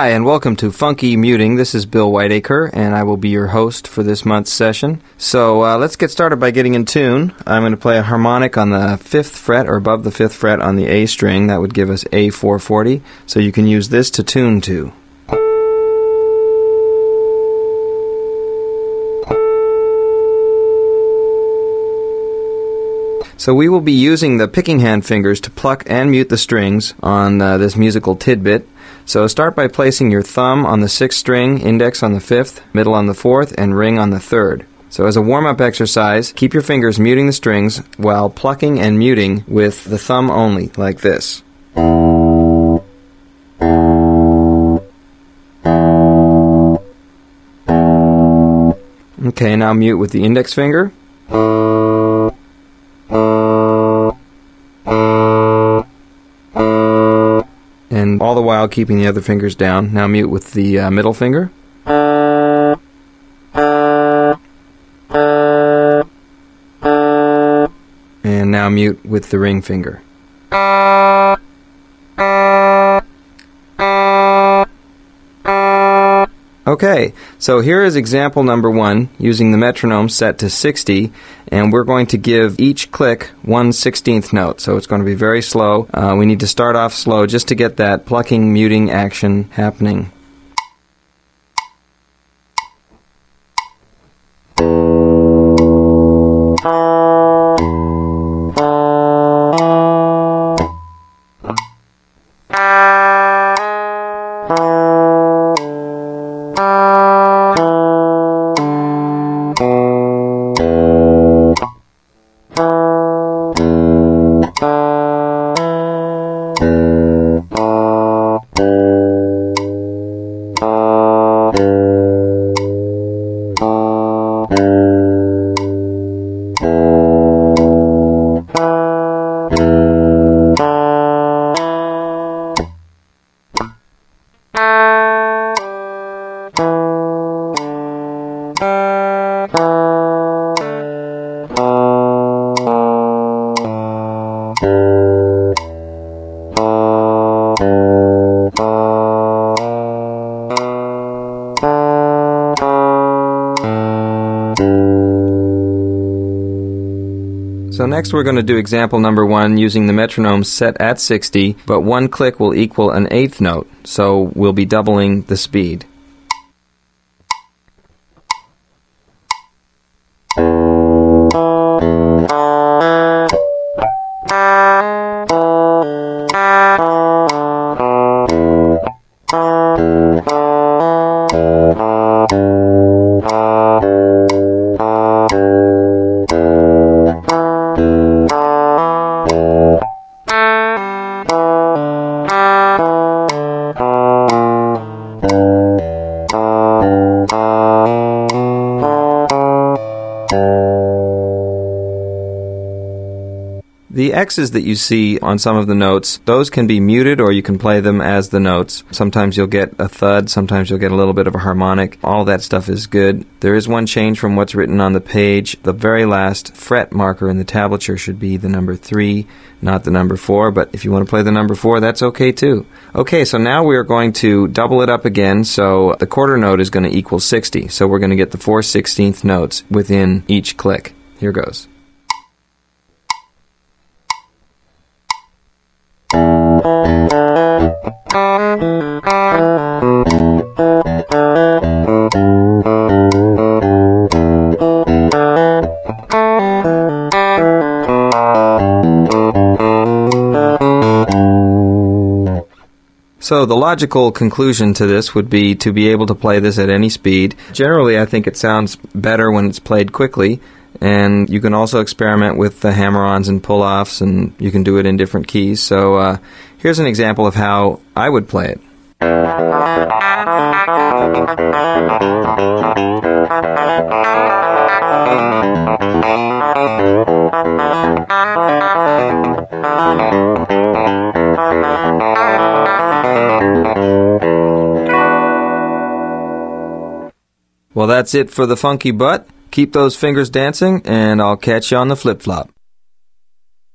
Hi, and welcome to Funky Muting. This is Bill Whiteacre, and I will be your host for this month's session. So uh, let's get started by getting in tune. I'm going to play a harmonic on the fifth fret or above the fifth fret on the A string. That would give us A440. So you can use this to tune to. So we will be using the picking hand fingers to pluck and mute the strings on uh, this musical tidbit. So start by placing your thumb on the sixth string, index on the fifth, middle on the fourth, and ring on the third. So as a warm-up exercise, keep your fingers muting the strings while plucking and muting with the thumb only, like this. Okay, now mute with the index finger. All the while keeping the other fingers down. Now mute with the uh, middle finger. And now mute with the ring finger. Okay, so here is example number one using the metronome set to 60, and we're going to give each click one sixteenth note. So it's going to be very slow. Uh, we need to start off slow just to get that plucking, muting action happening. So next we're going to do example number one using the metronome set at 60, but one click will equal an eighth note, so we'll be doubling the speed. The X's that you see on some of the notes, those can be muted or you can play them as the notes. Sometimes you'll get a thud, sometimes you'll get a little bit of a harmonic. All that stuff is good. There is one change from what's written on the page. The very last fret marker in the tablature should be the number 3, not the number 4, but if you want to play the number 4, that's okay too. Okay, so now we are going to double it up again, so the quarter note is going to equal 60. So we're going to get the 4 16th notes within each click. Here goes. So the logical conclusion to this would be to be able to play this at any speed. Generally, I think it sounds better when it's played quickly, and you can also experiment with the hammer-ons and pull-offs, and you can do it in different keys. So uh, here's an example of how I would play it. Well, that's it for the funky butt. Keep those fingers dancing, and I'll catch you on the flip flop.